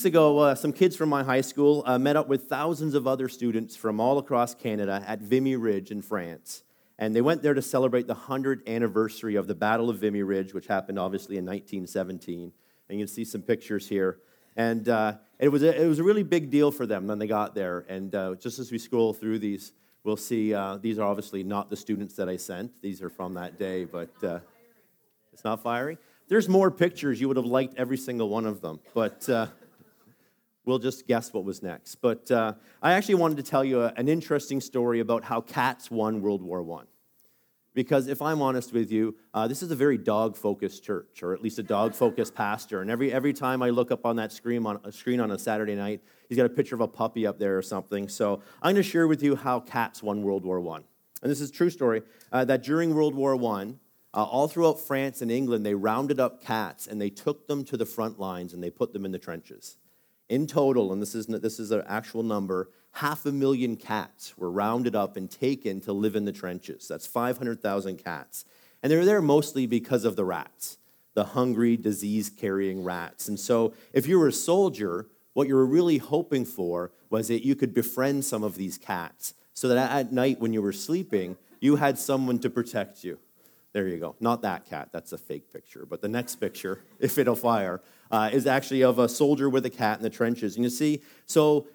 weeks ago, uh, some kids from my high school uh, met up with thousands of other students from all across Canada at Vimy Ridge in France. And they went there to celebrate the 100th anniversary of the Battle of Vimy Ridge, which happened obviously in 1917. And you can see some pictures here. And uh, it, was a, it was a really big deal for them when they got there. And uh, just as we scroll through these, we'll see uh, these are obviously not the students that I sent. These are from that day, but uh, it's not firing. There's more pictures. You would have liked every single one of them. But uh, we'll just guess what was next. But uh, I actually wanted to tell you a, an interesting story about how cats won World War I. Because if I'm honest with you, uh, this is a very dog focused church, or at least a dog focused pastor. And every, every time I look up on that screen on, a screen on a Saturday night, he's got a picture of a puppy up there or something. So I'm going to share with you how cats won World War I. And this is true story uh, that during World War I, uh, all throughout France and England, they rounded up cats and they took them to the front lines and they put them in the trenches. In total, and this is, this is an actual number, half a million cats were rounded up and taken to live in the trenches. That's 500,000 cats. And they were there mostly because of the rats, the hungry, disease carrying rats. And so, if you were a soldier, what you were really hoping for was that you could befriend some of these cats so that at night when you were sleeping, you had someone to protect you. There you go. Not that cat, that's a fake picture. But the next picture, if it'll fire, uh, is actually of a soldier with a cat in the trenches. And you see, so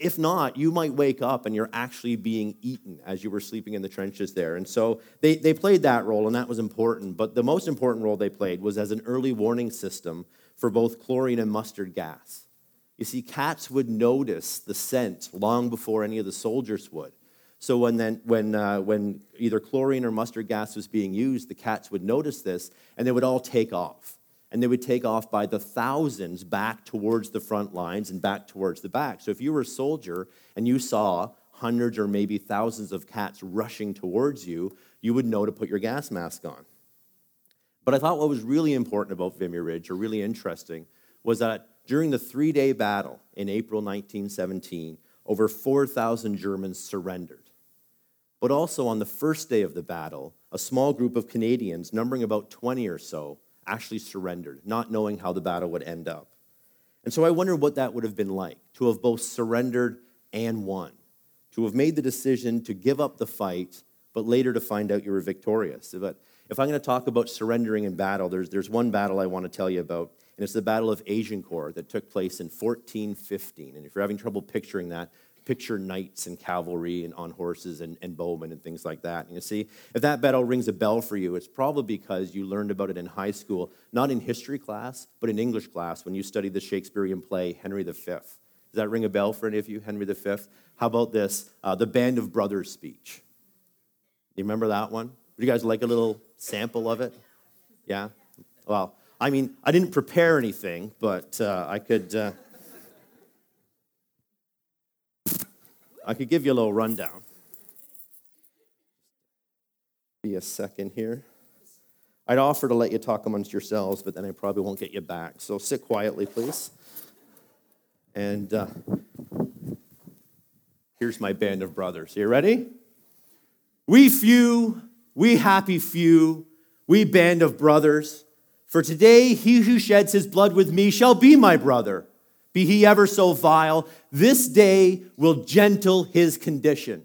if not, you might wake up and you're actually being eaten as you were sleeping in the trenches there. And so they, they played that role, and that was important. But the most important role they played was as an early warning system for both chlorine and mustard gas. You see, cats would notice the scent long before any of the soldiers would. So when, then, when, uh, when either chlorine or mustard gas was being used, the cats would notice this and they would all take off. And they would take off by the thousands back towards the front lines and back towards the back. So if you were a soldier and you saw hundreds or maybe thousands of cats rushing towards you, you would know to put your gas mask on. But I thought what was really important about Vimy Ridge, or really interesting, was that during the three day battle in April 1917, over 4,000 Germans surrendered. But also on the first day of the battle, a small group of Canadians, numbering about 20 or so, actually surrendered, not knowing how the battle would end up. And so I wonder what that would have been like to have both surrendered and won, to have made the decision to give up the fight, but later to find out you were victorious. But if I'm going to talk about surrendering in battle, there's, there's one battle I want to tell you about, and it's the Battle of Agincourt that took place in 1415. And if you're having trouble picturing that, picture knights and cavalry and on horses and, and bowmen and things like that. And you see, if that battle rings a bell for you, it's probably because you learned about it in high school, not in history class, but in English class when you studied the Shakespearean play Henry V. Does that ring a bell for any of you, Henry V? How about this? Uh, the Band of Brothers speech. Do you remember that one? Would you guys like a little sample of it? Yeah? Well, I mean, I didn't prepare anything, but uh, I could. Uh, I could give you a little rundown. Be a second here. I'd offer to let you talk amongst yourselves, but then I probably won't get you back. So sit quietly, please. And uh, here's my band of brothers. You ready? We few, we happy few, we band of brothers. For today, he who sheds his blood with me shall be my brother be he ever so vile, this day will gentle his condition.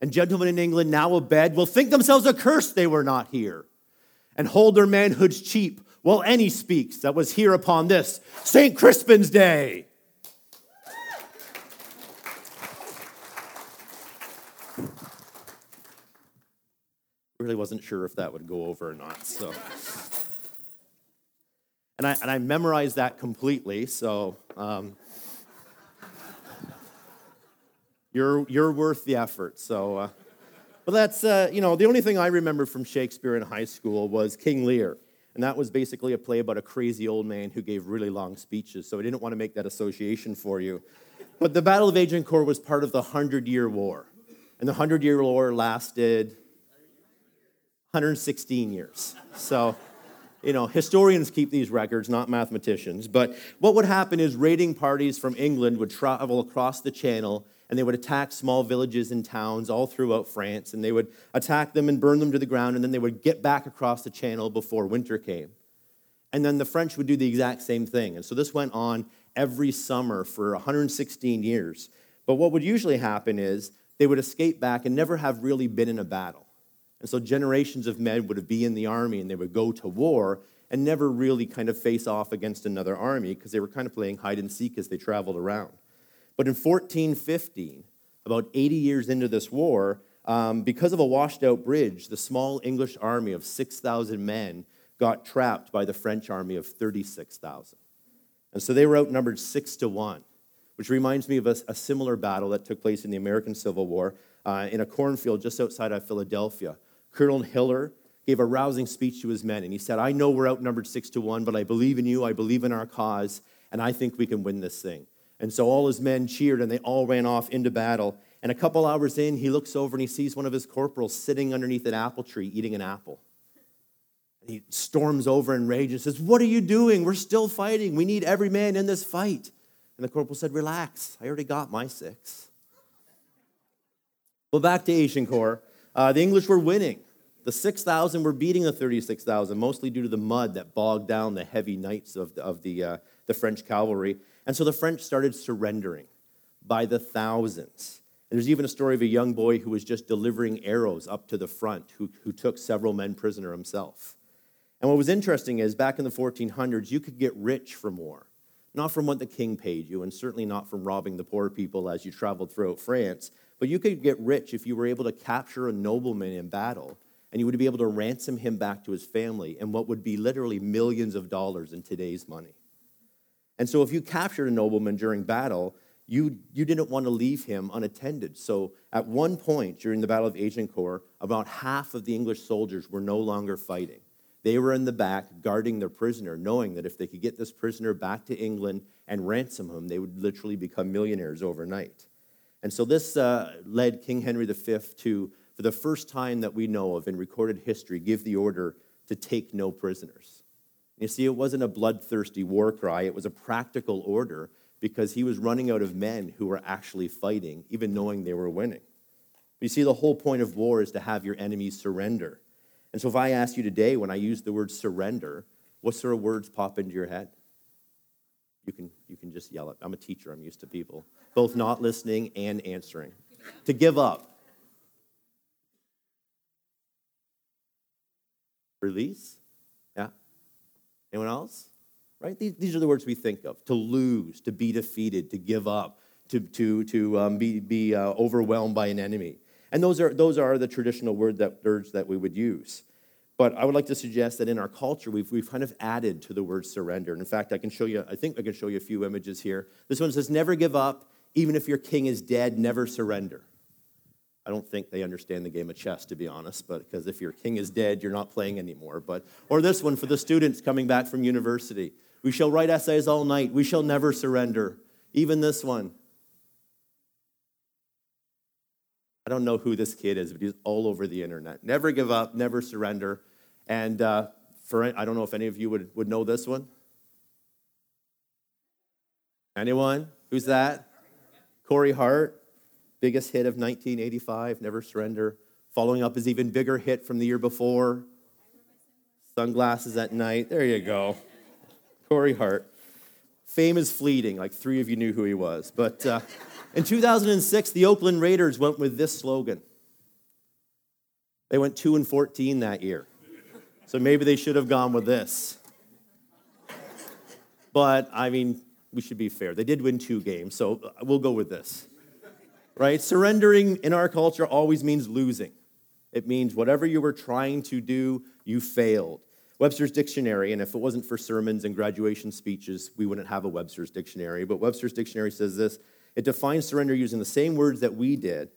And gentlemen in England, now abed, will think themselves accursed they were not here, and hold their manhoods cheap while any speaks that was here upon this St. Crispin's Day. Really wasn't sure if that would go over or not, so and I, and I memorized that completely. So um, you're, you're worth the effort. So, uh, but that's, uh, you know, the only thing I remember from Shakespeare in high school was King Lear. And that was basically a play about a crazy old man who gave really long speeches. So I didn't want to make that association for you. But the Battle of Agincourt was part of the Hundred Year War. And the Hundred Year War lasted 116 years. So you know, historians keep these records, not mathematicians. But what would happen is raiding parties from England would travel across the channel and they would attack small villages and towns all throughout France. And they would attack them and burn them to the ground. And then they would get back across the channel before winter came. And then the French would do the exact same thing. And so this went on every summer for 116 years. But what would usually happen is they would escape back and never have really been in a battle. And so generations of men would be in the army and they would go to war and never really kind of face off against another army because they were kind of playing hide and seek as they traveled around. But in 1415, about 80 years into this war, um, because of a washed out bridge, the small English army of 6,000 men got trapped by the French army of 36,000. And so they were outnumbered six to one, which reminds me of a, a similar battle that took place in the American Civil War uh, in a cornfield just outside of Philadelphia. Colonel Hiller gave a rousing speech to his men, and he said, I know we're outnumbered six to one, but I believe in you, I believe in our cause, and I think we can win this thing. And so all his men cheered, and they all ran off into battle. And a couple hours in, he looks over and he sees one of his corporals sitting underneath an apple tree eating an apple. He storms over in rage and says, What are you doing? We're still fighting. We need every man in this fight. And the corporal said, Relax, I already got my six. Well, back to Agincourt. Uh, the English were winning. The 6,000 were beating the 36,000, mostly due to the mud that bogged down the heavy knights of the, of the, uh, the French cavalry. And so the French started surrendering by the thousands. And there's even a story of a young boy who was just delivering arrows up to the front, who, who took several men prisoner himself. And what was interesting is back in the 1400s, you could get rich from war. Not from what the king paid you, and certainly not from robbing the poor people as you traveled throughout France, but you could get rich if you were able to capture a nobleman in battle, and you would be able to ransom him back to his family in what would be literally millions of dollars in today's money. And so if you captured a nobleman during battle, you, you didn't want to leave him unattended. So at one point during the Battle of Agincourt, about half of the English soldiers were no longer fighting. They were in the back guarding their prisoner, knowing that if they could get this prisoner back to England and ransom him, they would literally become millionaires overnight. And so this uh, led King Henry V to, for the first time that we know of in recorded history, give the order to take no prisoners. You see, it wasn't a bloodthirsty war cry, it was a practical order because he was running out of men who were actually fighting, even knowing they were winning. You see, the whole point of war is to have your enemies surrender. And so, if I ask you today, when I use the word surrender, what sort of words pop into your head? You can, you can just yell it. I'm a teacher, I'm used to people both not listening and answering. To give up. Release? Yeah. Anyone else? right? These, these are the words we think of to lose, to be defeated, to give up, to, to, to um, be, be uh, overwhelmed by an enemy. And those are, those are the traditional word that, words that we would use. But I would like to suggest that in our culture, we've, we've kind of added to the word surrender. And in fact, I can show you, I think I can show you a few images here. This one says, Never give up, even if your king is dead, never surrender. I don't think they understand the game of chess, to be honest, but because if your king is dead, you're not playing anymore. But, or this one for the students coming back from university. We shall write essays all night. We shall never surrender. Even this one. I don't know who this kid is, but he's all over the internet. Never give up, never surrender. And uh, for I don't know if any of you would, would know this one. Anyone? Who's that? Corey Hart, biggest hit of 1985, Never Surrender. Following up his even bigger hit from the year before, Sunglasses at Night. There you go. Corey Hart. Fame is fleeting, like three of you knew who he was. But uh, in 2006, the Oakland Raiders went with this slogan. They went 2 and 14 that year. So maybe they should have gone with this. But I mean, we should be fair. They did win two games, so uh, we'll go with this. Right? Surrendering in our culture always means losing. It means whatever you were trying to do, you failed. Webster's Dictionary, and if it wasn't for sermons and graduation speeches, we wouldn't have a Webster's Dictionary. But Webster's Dictionary says this it defines surrender using the same words that we did,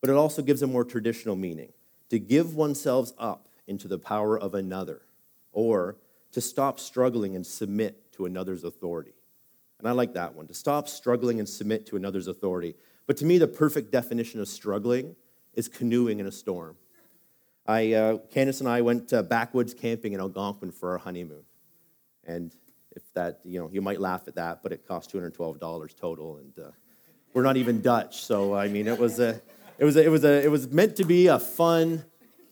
but it also gives a more traditional meaning to give oneself up into the power of another, or to stop struggling and submit to another's authority. And I like that one to stop struggling and submit to another's authority. But to me, the perfect definition of struggling is canoeing in a storm. I, uh, Candace and I went uh, backwoods camping in Algonquin for our honeymoon. And if that, you know, you might laugh at that, but it cost $212 total. And uh, we're not even Dutch. So, I mean, it was, a, it, was a, it, was a, it was meant to be a fun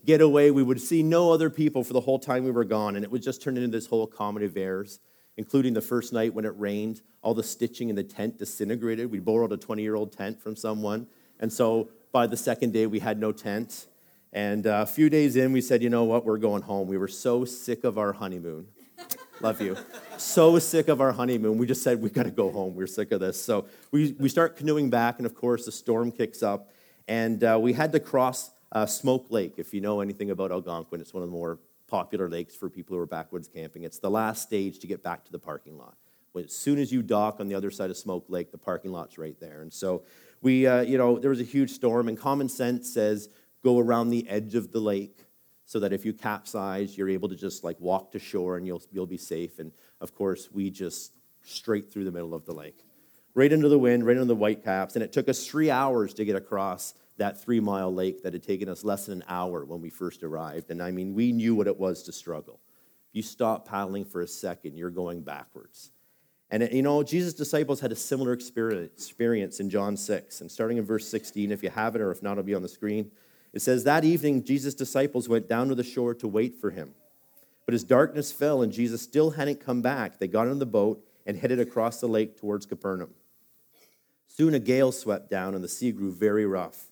getaway. We would see no other people for the whole time we were gone. And it would just turn into this whole comedy of errors. including the first night when it rained. All the stitching in the tent disintegrated. We borrowed a 20 year old tent from someone. And so by the second day, we had no tent. And uh, a few days in, we said, you know what, we're going home. We were so sick of our honeymoon. Love you. So sick of our honeymoon. We just said, we got to go home. We're sick of this. So we, we start canoeing back, and of course, the storm kicks up. And uh, we had to cross uh, Smoke Lake. If you know anything about Algonquin, it's one of the more popular lakes for people who are backwoods camping. It's the last stage to get back to the parking lot. As soon as you dock on the other side of Smoke Lake, the parking lot's right there. And so we, uh, you know, there was a huge storm, and common sense says go around the edge of the lake so that if you capsize, you're able to just like walk to shore and you'll, you'll be safe. And of course, we just straight through the middle of the lake, right into the wind, right into the white caps. And it took us three hours to get across that three mile lake that had taken us less than an hour when we first arrived. And I mean, we knew what it was to struggle. If you stop paddling for a second, you're going backwards. And you know, Jesus' disciples had a similar experience in John 6. And starting in verse 16, if you have it or if not, it'll be on the screen. It says, That evening, Jesus' disciples went down to the shore to wait for him. But as darkness fell and Jesus still hadn't come back, they got in the boat and headed across the lake towards Capernaum. Soon a gale swept down and the sea grew very rough.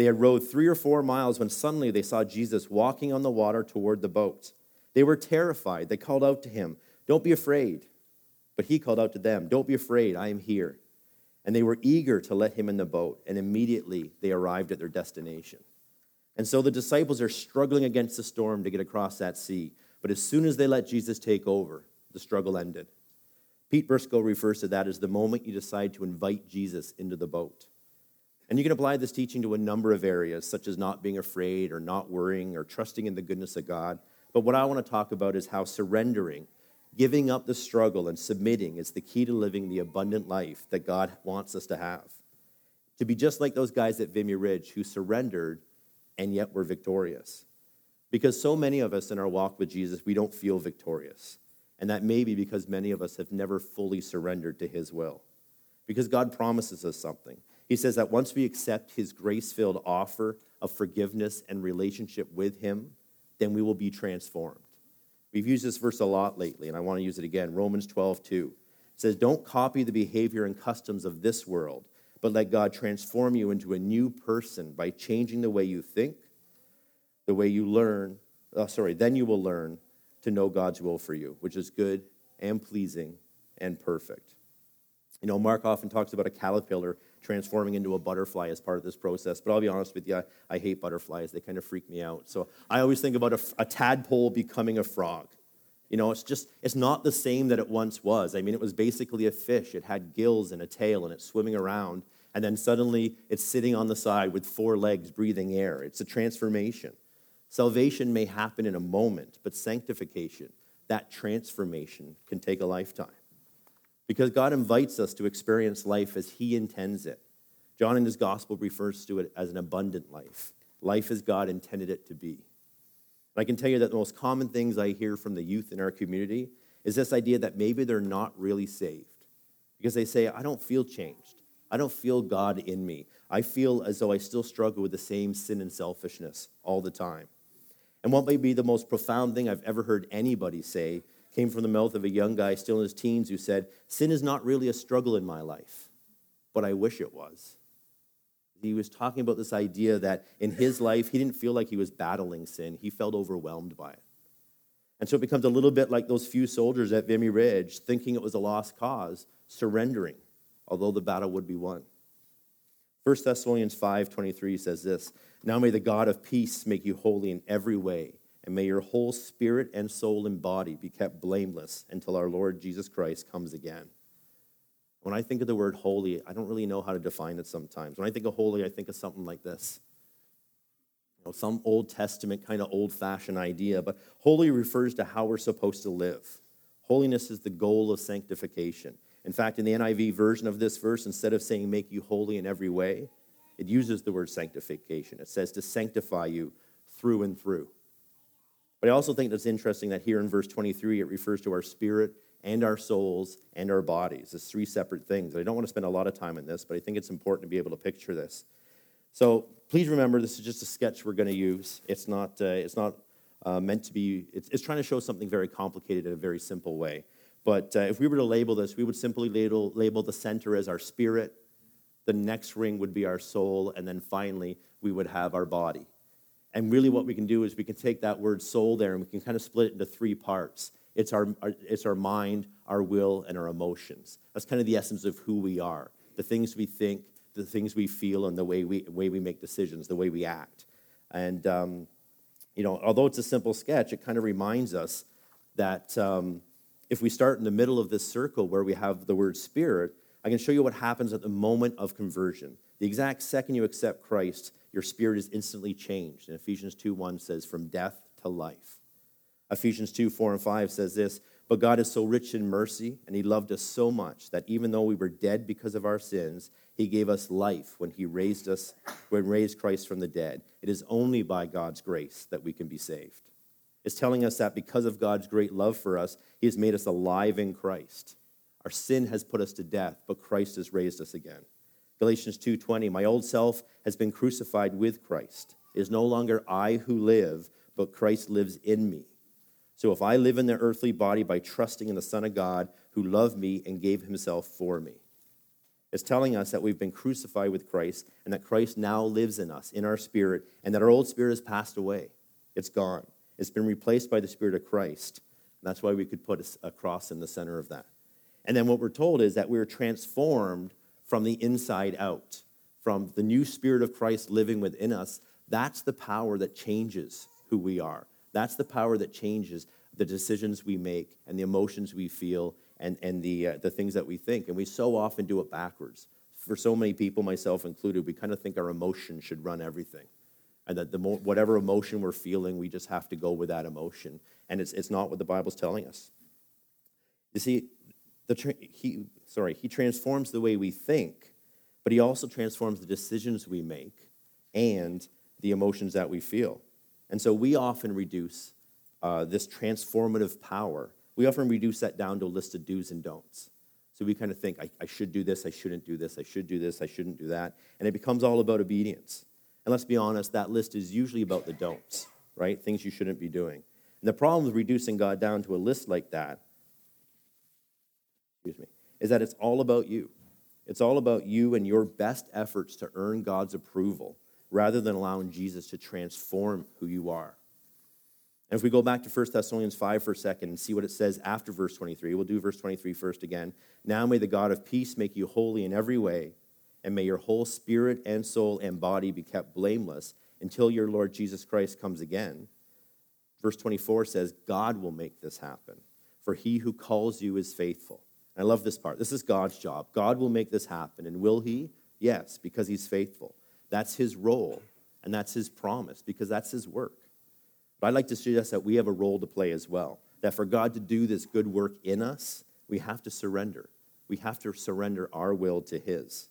They had rowed three or four miles when suddenly they saw Jesus walking on the water toward the boat. They were terrified. They called out to him, Don't be afraid. But he called out to them, Don't be afraid, I am here. And they were eager to let him in the boat, and immediately they arrived at their destination. And so the disciples are struggling against the storm to get across that sea. But as soon as they let Jesus take over, the struggle ended. Pete Briscoe refers to that as the moment you decide to invite Jesus into the boat. And you can apply this teaching to a number of areas, such as not being afraid or not worrying or trusting in the goodness of God. But what I want to talk about is how surrendering, giving up the struggle, and submitting is the key to living the abundant life that God wants us to have. To be just like those guys at Vimy Ridge who surrendered and yet were victorious. Because so many of us in our walk with Jesus, we don't feel victorious. And that may be because many of us have never fully surrendered to his will. Because God promises us something. He says that once we accept his grace filled offer of forgiveness and relationship with him, then we will be transformed. We've used this verse a lot lately, and I want to use it again. Romans 12, 2. It says, Don't copy the behavior and customs of this world, but let God transform you into a new person by changing the way you think, the way you learn. Oh, sorry, then you will learn to know God's will for you, which is good and pleasing and perfect. You know, Mark often talks about a caterpillar transforming into a butterfly as part of this process. But I'll be honest with you, I, I hate butterflies. They kind of freak me out. So I always think about a, a tadpole becoming a frog. You know, it's just, it's not the same that it once was. I mean, it was basically a fish. It had gills and a tail and it's swimming around. And then suddenly it's sitting on the side with four legs breathing air. It's a transformation. Salvation may happen in a moment, but sanctification, that transformation, can take a lifetime because God invites us to experience life as He intends it. John in his gospel refers to it as an abundant life, life as God intended it to be. And I can tell you that the most common things I hear from the youth in our community is this idea that maybe they're not really saved because they say, I don't feel changed. I don't feel God in me. I feel as though I still struggle with the same sin and selfishness all the time. And what may be the most profound thing I've ever heard anybody say came from the mouth of a young guy still in his teens who said, Sin is not really a struggle in my life, but I wish it was. He was talking about this idea that in his life, he didn't feel like he was battling sin, he felt overwhelmed by it. And so it becomes a little bit like those few soldiers at Vimy Ridge, thinking it was a lost cause, surrendering, although the battle would be won. 1 Thessalonians 5:23 says this, "Now may the God of peace make you holy in every way, and may your whole spirit and soul and body be kept blameless until our Lord Jesus Christ comes again. When I think of the word holy, I don't really know how to define it sometimes. When I think of holy, I think of something like this. You know, some Old Testament kind of old fashioned idea, but holy refers to how we're supposed to live. Holiness is the goal of sanctification. In fact, in the NIV version of this verse, instead of saying make you holy in every way, it uses the word sanctification. It says to sanctify you through and through. But I also think that's interesting that here in verse 23, it refers to our spirit and our souls and our bodies as three separate things. I don't want to spend a lot of time on this, but I think it's important to be able to picture this. So please remember, this is just a sketch we're going to use. It's not, uh, it's not uh, meant to be, it's, it's trying to show something very complicated in a very simple way. But uh, if we were to label this, we would simply label, label the center as our spirit, the next ring would be our soul, and then finally, we would have our body. And really, what we can do is we can take that word soul there and we can kind of split it into three parts it's our, our, it's our mind, our will, and our emotions. That's kind of the essence of who we are the things we think, the things we feel, and the way we, way we make decisions, the way we act. And, um, you know, although it's a simple sketch, it kind of reminds us that um, if we start in the middle of this circle where we have the word spirit, I can show you what happens at the moment of conversion. The exact second you accept Christ, your spirit is instantly changed. And Ephesians 2 1 says, from death to life. Ephesians 2 4 and 5 says this But God is so rich in mercy, and He loved us so much that even though we were dead because of our sins, He gave us life when He raised us, when raised Christ from the dead. It is only by God's grace that we can be saved. It's telling us that because of God's great love for us, He has made us alive in Christ. Our sin has put us to death, but Christ has raised us again. Galatians 2:20 My old self has been crucified with Christ. It is no longer I who live, but Christ lives in me. So if I live in the earthly body by trusting in the Son of God who loved me and gave himself for me, it's telling us that we've been crucified with Christ and that Christ now lives in us, in our spirit, and that our old spirit has passed away. It's gone. It's been replaced by the Spirit of Christ. And that's why we could put a cross in the center of that. And then what we're told is that we're transformed from the inside out, from the new Spirit of Christ living within us. That's the power that changes who we are. That's the power that changes the decisions we make and the emotions we feel and, and the, uh, the things that we think. And we so often do it backwards. For so many people, myself included, we kind of think our emotion should run everything. And that the whatever emotion we're feeling, we just have to go with that emotion. And it's, it's not what the Bible's telling us. You see, the tra- he, sorry, he transforms the way we think, but he also transforms the decisions we make and the emotions that we feel. And so we often reduce uh, this transformative power, we often reduce that down to a list of do's and don'ts. So we kind of think, I, I, should do this, I shouldn't do this, I should do this, I shouldn't do that. And it becomes all about obedience. And let's be honest, that list is usually about the don'ts, right? Things you shouldn't be doing. And the problem with reducing God down to a list like that, excuse me, is that it's all about you. It's all about you and your best efforts to earn God's approval rather than allowing Jesus to transform who you are. And if we go back to 1 Thessalonians 5 for a second and see what it says after verse 23, we'll do verse 23 first again. Now may the God of peace make you holy in every way, and may your whole spirit and soul and body be kept blameless until your Lord Jesus Christ comes again. Verse 24 says, God will make this happen, for he who calls you is faithful. I love this part. This is God's job. God will make this happen. And will he? Yes, because he's faithful. That's his role, and that's his promise, because that's his work. But I'd like to suggest that we have a role to play as well. That for God to do this good work in us, we have to surrender. We have to surrender our will to his.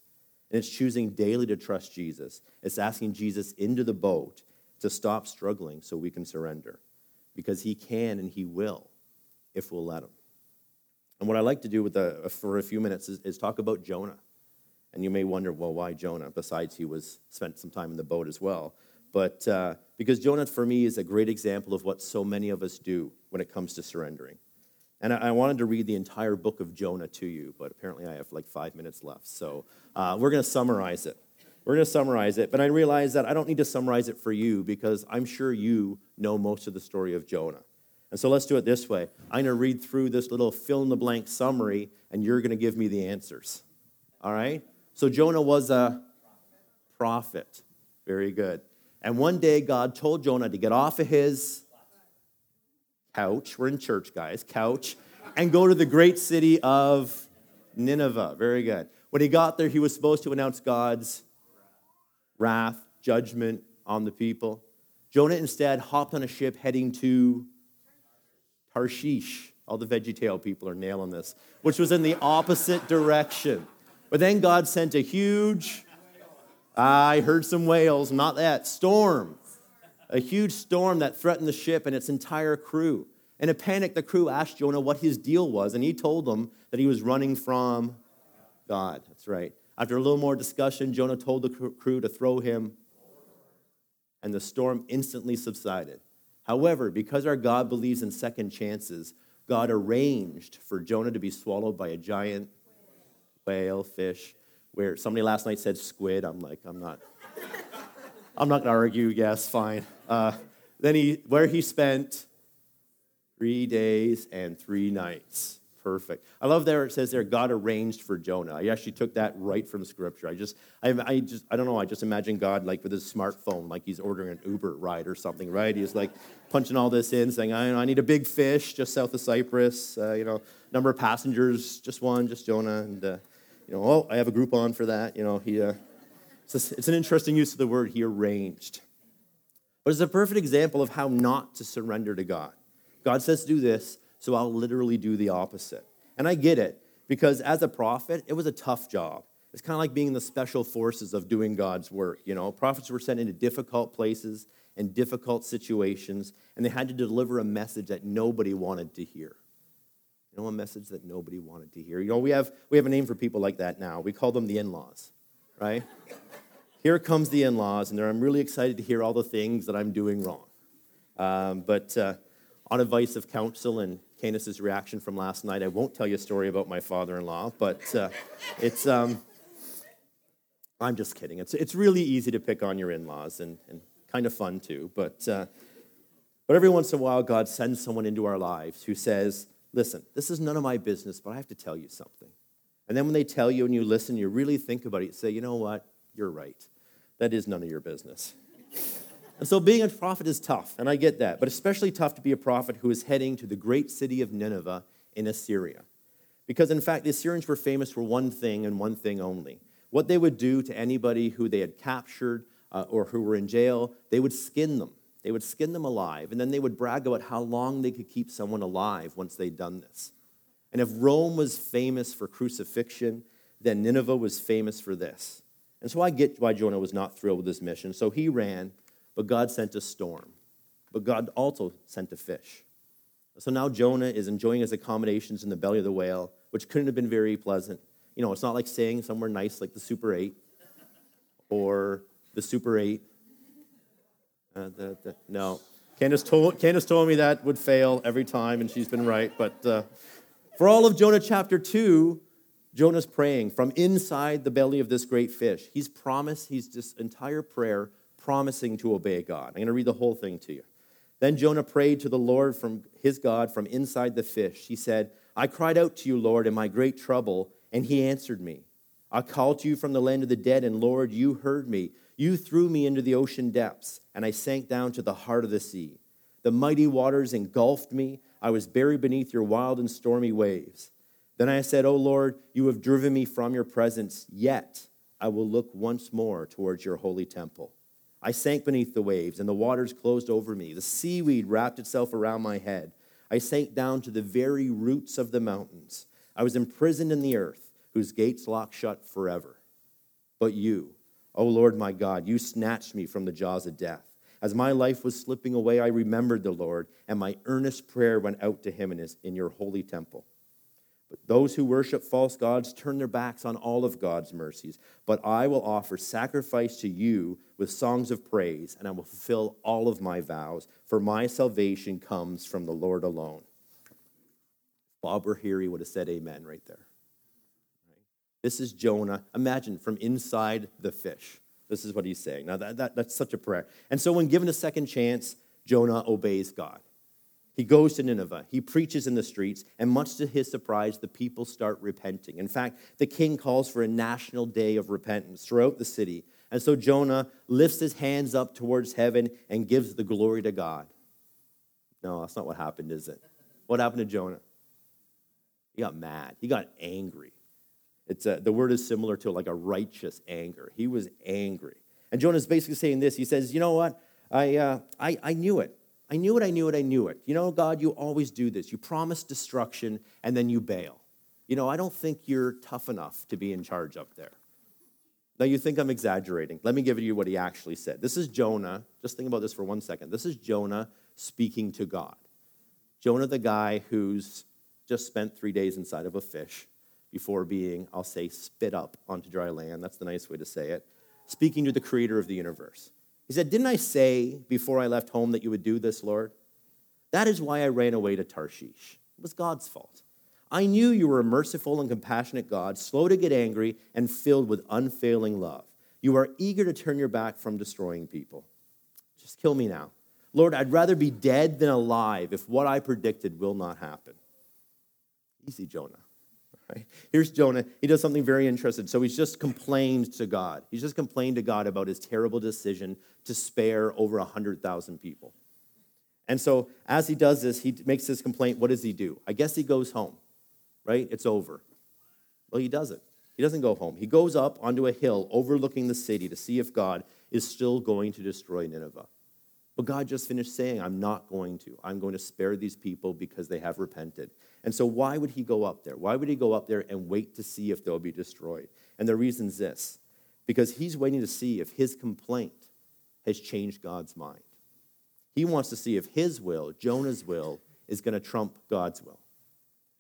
And it's choosing daily to trust Jesus. It's asking Jesus into the boat to stop struggling so we can surrender. Because he can and he will if we'll let him. And what I like to do with the, for a few minutes is, is talk about Jonah. And you may wonder, well, why Jonah? Besides, he was spent some time in the boat as well. But uh, because Jonah, for me, is a great example of what so many of us do when it comes to surrendering. And I, I wanted to read the entire book of Jonah to you, but apparently I have like five minutes left. So uh, we're going to summarize it. We're going to summarize it, but I realize that I don't need to summarize it for you because I'm sure you know most of the story of Jonah. And so let's do it this way. I'm going to read through this little fill in the blank summary, and you're going to give me the answers. All right? So Jonah was a prophet. Very good. And one day God told Jonah to get off of his couch. We're in church, guys, couch, and go to the great city of Nineveh. Very good. When he got there, he was supposed to announce God's wrath, judgment on the people. Jonah instead hopped on a ship heading to Tarshish. All the VeggieTale people are nailing this, which was in the opposite direction. But then God sent a huge, I heard some whales, not that, storm. A huge storm that threatened the ship and its entire crew. In a panic, the crew asked Jonah what his deal was, and he told them that he was running from God. That's right. After a little more discussion, Jonah told the crew to throw him, and the storm instantly subsided. However, because our God believes in second chances, God arranged for Jonah to be swallowed by a giant whale, fish, where somebody last night said squid. I'm like, I'm not, I'm not gonna argue. Yes, fine. Uh, then he, where he spent three days and three nights. Perfect. I love there it says there God arranged for Jonah. I actually took that right from Scripture. I just, I, I just, I don't know. I just imagine God like with his smartphone, like he's ordering an Uber ride or something, right? He's like punching all this in, saying, "I, I need a big fish just south of Cyprus. Uh, you know, number of passengers, just one, just Jonah, and uh, you know, oh, I have a Groupon for that. You know, he. Uh, it's, a, it's an interesting use of the word. He arranged, but it's a perfect example of how not to surrender to God. God says, "Do this." So I'll literally do the opposite. And I get it, because as a prophet, it was a tough job. It's kind of like being in the special forces of doing God's work. You know, prophets were sent into difficult places and difficult situations, and they had to deliver a message that nobody wanted to hear. You know, a message that nobody wanted to hear. You know, we have, we have a name for people like that now. We call them the in laws, right? Here comes the in laws, and I'm really excited to hear all the things that I'm doing wrong. Um, but uh, on advice of counsel and Candace's reaction from last night. I won't tell you a story about my father in law, but uh, it's, um, I'm just kidding. It's, it's really easy to pick on your in laws and, and kind of fun too. But, uh, but every once in a while, God sends someone into our lives who says, Listen, this is none of my business, but I have to tell you something. And then when they tell you and you listen, you really think about it, you say, You know what? You're right. That is none of your business. And so being a prophet is tough, and I get that, but especially tough to be a prophet who is heading to the great city of Nineveh in Assyria. Because in fact, the Assyrians were famous for one thing and one thing only. What they would do to anybody who they had captured uh, or who were in jail, they would skin them. They would skin them alive, and then they would brag about how long they could keep someone alive once they'd done this. And if Rome was famous for crucifixion, then Nineveh was famous for this. And so I get why Jonah was not thrilled with this mission. So he ran but God sent a storm. But God also sent a fish. So now Jonah is enjoying his accommodations in the belly of the whale, which couldn't have been very pleasant. You know, it's not like staying somewhere nice like the Super 8 or the Super 8. Uh, the, the, no. Candace told, Candace told me that would fail every time, and she's been right. But uh, for all of Jonah chapter 2, Jonah's praying from inside the belly of this great fish. He's promised, he's just entire prayer promising to obey God. I'm going to read the whole thing to you. Then Jonah prayed to the Lord from his God from inside the fish. He said, I cried out to you, Lord, in my great trouble, and he answered me. I called to you from the land of the dead, and Lord, you heard me. You threw me into the ocean depths, and I sank down to the heart of the sea. The mighty waters engulfed me. I was buried beneath your wild and stormy waves. Then I said, O Lord, you have driven me from your presence, yet I will look once more towards your holy temple. I sank beneath the waves, and the waters closed over me. The seaweed wrapped itself around my head. I sank down to the very roots of the mountains. I was imprisoned in the earth, whose gates lock shut forever. But you, O Lord my God, you snatched me from the jaws of death. As my life was slipping away, I remembered the Lord, and my earnest prayer went out to him in, his, in your holy temple. But those who worship false gods turn their backs on all of God's mercies. But I will offer sacrifice to you with songs of praise, and I will fulfill all of my vows, for my salvation comes from the Lord alone. Bob were here, he would have said amen right there. This is Jonah. Imagine from inside the fish. This is what he's saying. Now, that, that, that's such a prayer. And so, when given a second chance, Jonah obeys God. He goes to Nineveh. He preaches in the streets, and much to his surprise, the people start repenting. In fact, the king calls for a national day of repentance throughout the city. And so Jonah lifts his hands up towards heaven and gives the glory to God. No, that's not what happened, is it? What happened to Jonah? He got mad. He got angry. It's a, the word is similar to like a righteous anger. He was angry. And Jonah's basically saying this. He says, You know what? I, uh, I, I knew it. I knew it, I knew it, I knew it. You know, God, you always do this. You promise destruction and then you bail. You know, I don't think you're tough enough to be in charge up there. Now, you think I'm exaggerating. Let me give you what he actually said. This is Jonah. Just think about this for one second. This is Jonah speaking to God. Jonah, the guy who's just spent three days inside of a fish before being, I'll say, spit up onto dry land. That's the nice way to say it. Speaking to the creator of the universe. He said, Didn't I say before I left home that you would do this, Lord? That is why I ran away to Tarshish. It was God's fault. I knew you were a merciful and compassionate God, slow to get angry and filled with unfailing love. You are eager to turn your back from destroying people. Just kill me now. Lord, I'd rather be dead than alive if what I predicted will not happen. Easy, Jonah. Right? Here's Jonah. He does something very interesting. So he's just complained to God. He's just complained to God about his terrible decision to spare over 100,000 people. And so as he does this, he makes this complaint. What does he do? I guess he goes home, right? It's over. Well, he doesn't. He doesn't go home. He goes up onto a hill overlooking the city to see if God is still going to destroy Nineveh. But God just finished saying, I'm not going to. I'm going to spare these people because they have repented. And so, why would he go up there? Why would he go up there and wait to see if they'll be destroyed? And the reason's this because he's waiting to see if his complaint has changed God's mind. He wants to see if his will, Jonah's will, is going to trump God's will.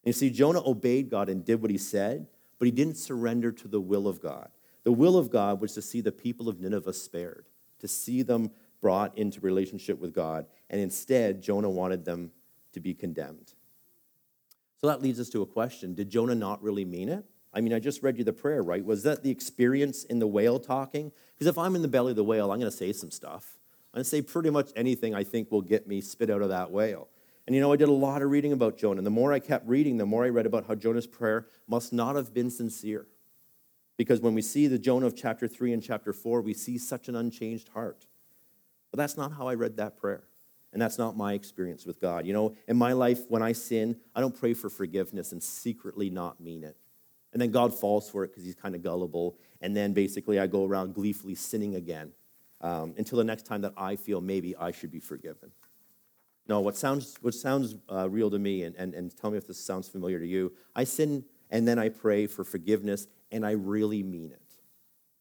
You see, Jonah obeyed God and did what he said, but he didn't surrender to the will of God. The will of God was to see the people of Nineveh spared, to see them brought into relationship with God, and instead, Jonah wanted them to be condemned. So that leads us to a question Did Jonah not really mean it? I mean, I just read you the prayer, right? Was that the experience in the whale talking? Because if I'm in the belly of the whale, I'm going to say some stuff. I'm going to say pretty much anything I think will get me spit out of that whale. And you know, I did a lot of reading about Jonah. And the more I kept reading, the more I read about how Jonah's prayer must not have been sincere. Because when we see the Jonah of chapter 3 and chapter 4, we see such an unchanged heart. But that's not how I read that prayer. And that's not my experience with God. You know, in my life, when I sin, I don't pray for forgiveness and secretly not mean it. And then God falls for it because he's kind of gullible. And then basically I go around gleefully sinning again um, until the next time that I feel maybe I should be forgiven. No, what sounds, what sounds uh, real to me, and, and, and tell me if this sounds familiar to you, I sin and then I pray for forgiveness and I really mean it.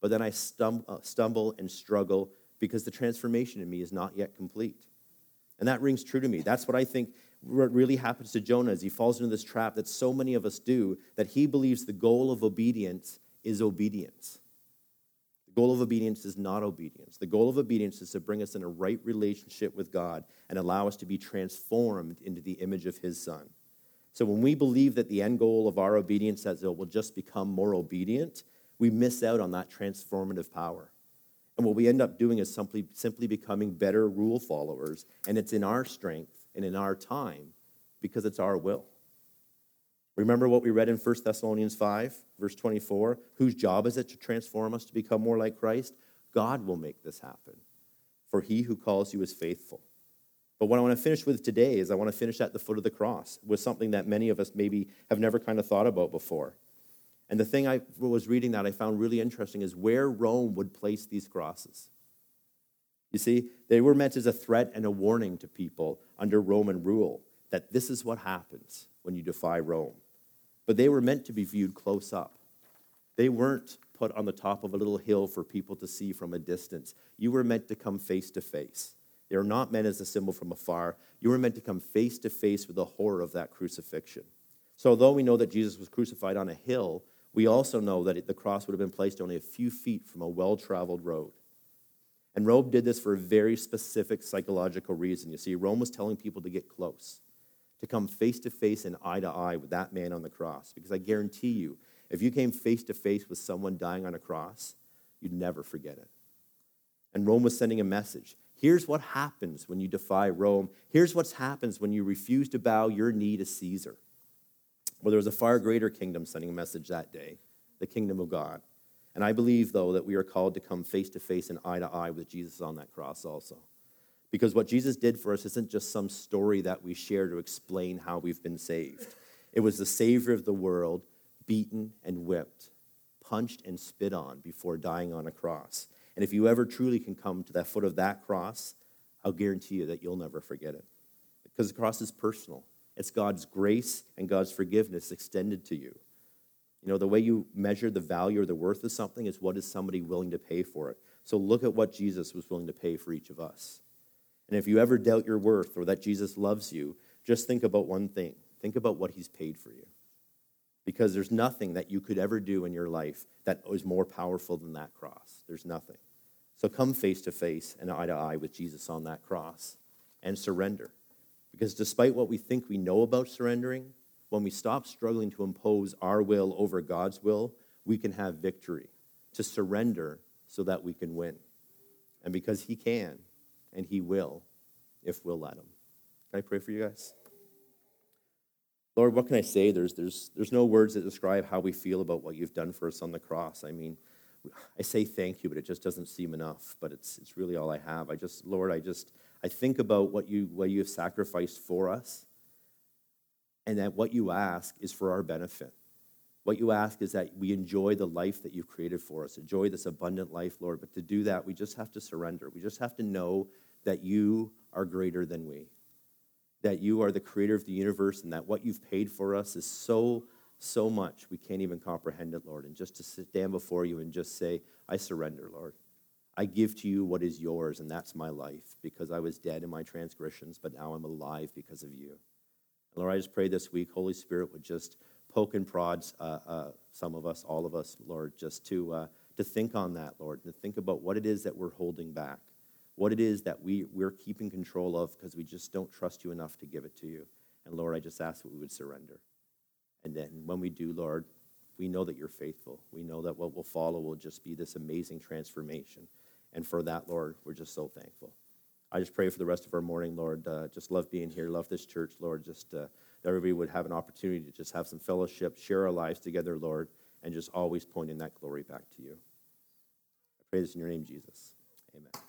But then I stum- uh, stumble and struggle because the transformation in me is not yet complete. And that rings true to me. That's what I think what really happens to Jonah is he falls into this trap that so many of us do that he believes the goal of obedience is obedience. The goal of obedience is not obedience. The goal of obedience is to bring us in a right relationship with God and allow us to be transformed into the image of his son. So when we believe that the end goal of our obedience is that we'll just become more obedient, we miss out on that transformative power. And what we end up doing is simply, simply becoming better rule followers. And it's in our strength and in our time because it's our will. Remember what we read in 1 Thessalonians 5, verse 24? Whose job is it to transform us to become more like Christ? God will make this happen, for he who calls you is faithful. But what I want to finish with today is I want to finish at the foot of the cross with something that many of us maybe have never kind of thought about before. And the thing I was reading that I found really interesting is where Rome would place these crosses. You see, they were meant as a threat and a warning to people under Roman rule that this is what happens when you defy Rome. But they were meant to be viewed close up. They weren't put on the top of a little hill for people to see from a distance. You were meant to come face to face. They were not meant as a symbol from afar. You were meant to come face to face with the horror of that crucifixion. So, although we know that Jesus was crucified on a hill, we also know that the cross would have been placed only a few feet from a well traveled road. And Rome did this for a very specific psychological reason. You see, Rome was telling people to get close, to come face to face and eye to eye with that man on the cross. Because I guarantee you, if you came face to face with someone dying on a cross, you'd never forget it. And Rome was sending a message. Here's what happens when you defy Rome. Here's what happens when you refuse to bow your knee to Caesar. Well, there was a far greater kingdom sending a message that day the kingdom of God. And I believe, though, that we are called to come face to face and eye to eye with Jesus on that cross also. Because what Jesus did for us isn't just some story that we share to explain how we've been saved. It was the Savior of the world, beaten and whipped, punched and spit on before dying on a cross. And if you ever truly can come to that foot of that cross, I'll guarantee you that you'll never forget it. Because the cross is personal. It's God's grace and God's forgiveness extended to you. You know, the way you measure the value or the worth of something is what is somebody willing to pay for it. So look at what Jesus was willing to pay for each of us. And if you ever doubt your worth or that Jesus loves you, just think about one thing think about what he's paid for you. Because there's nothing that you could ever do in your life that is more powerful than that cross. There's nothing. So come face to face and eye to eye with Jesus on that cross and surrender Because despite what we think we know about surrendering, when we stop struggling to impose our will over God's will, we can have victory. To surrender so that we can win. And because He can and He will, if we'll let Him. Can I pray for you guys? Lord, what can I say? There's, there's, there's no words that describe how we feel about what you've done for us on the cross. I mean, I say thank you, but it just doesn't seem enough. But it's, it's really all I have. I just, Lord, I just, I think about what you, what you have sacrificed for us, and that what you ask is for our benefit. What you ask is that we enjoy the life that you've created for us, enjoy this abundant life, Lord. But to do that, we just have to surrender. We just have to know that you are greater than we, that you are the creator of the universe, and that what you've paid for us is so, so much we can't even comprehend it, Lord. And just to stand before you and just say, I surrender, Lord. I give to you what is yours, and that's my life, because I was dead in my transgressions, but now I'm alive because of you. And Lord, I just pray this week, Holy Spirit would just poke and prod uh, uh, some of us, all of us, Lord, just to, uh, to think on that, Lord, and to think about what it is that we're holding back, what it is that we, we're keeping control of because we just don't trust you enough to give it to you. And Lord, I just ask that we would surrender. And then when we do, Lord, we know that you're faithful. We know that what will follow will just be this amazing transformation. And for that, Lord, we're just so thankful. I just pray for the rest of our morning, Lord. Uh, just love being here, love this church, Lord. Just uh, that everybody would have an opportunity to just have some fellowship, share our lives together, Lord, and just always pointing that glory back to you. I pray this in your name, Jesus. Amen.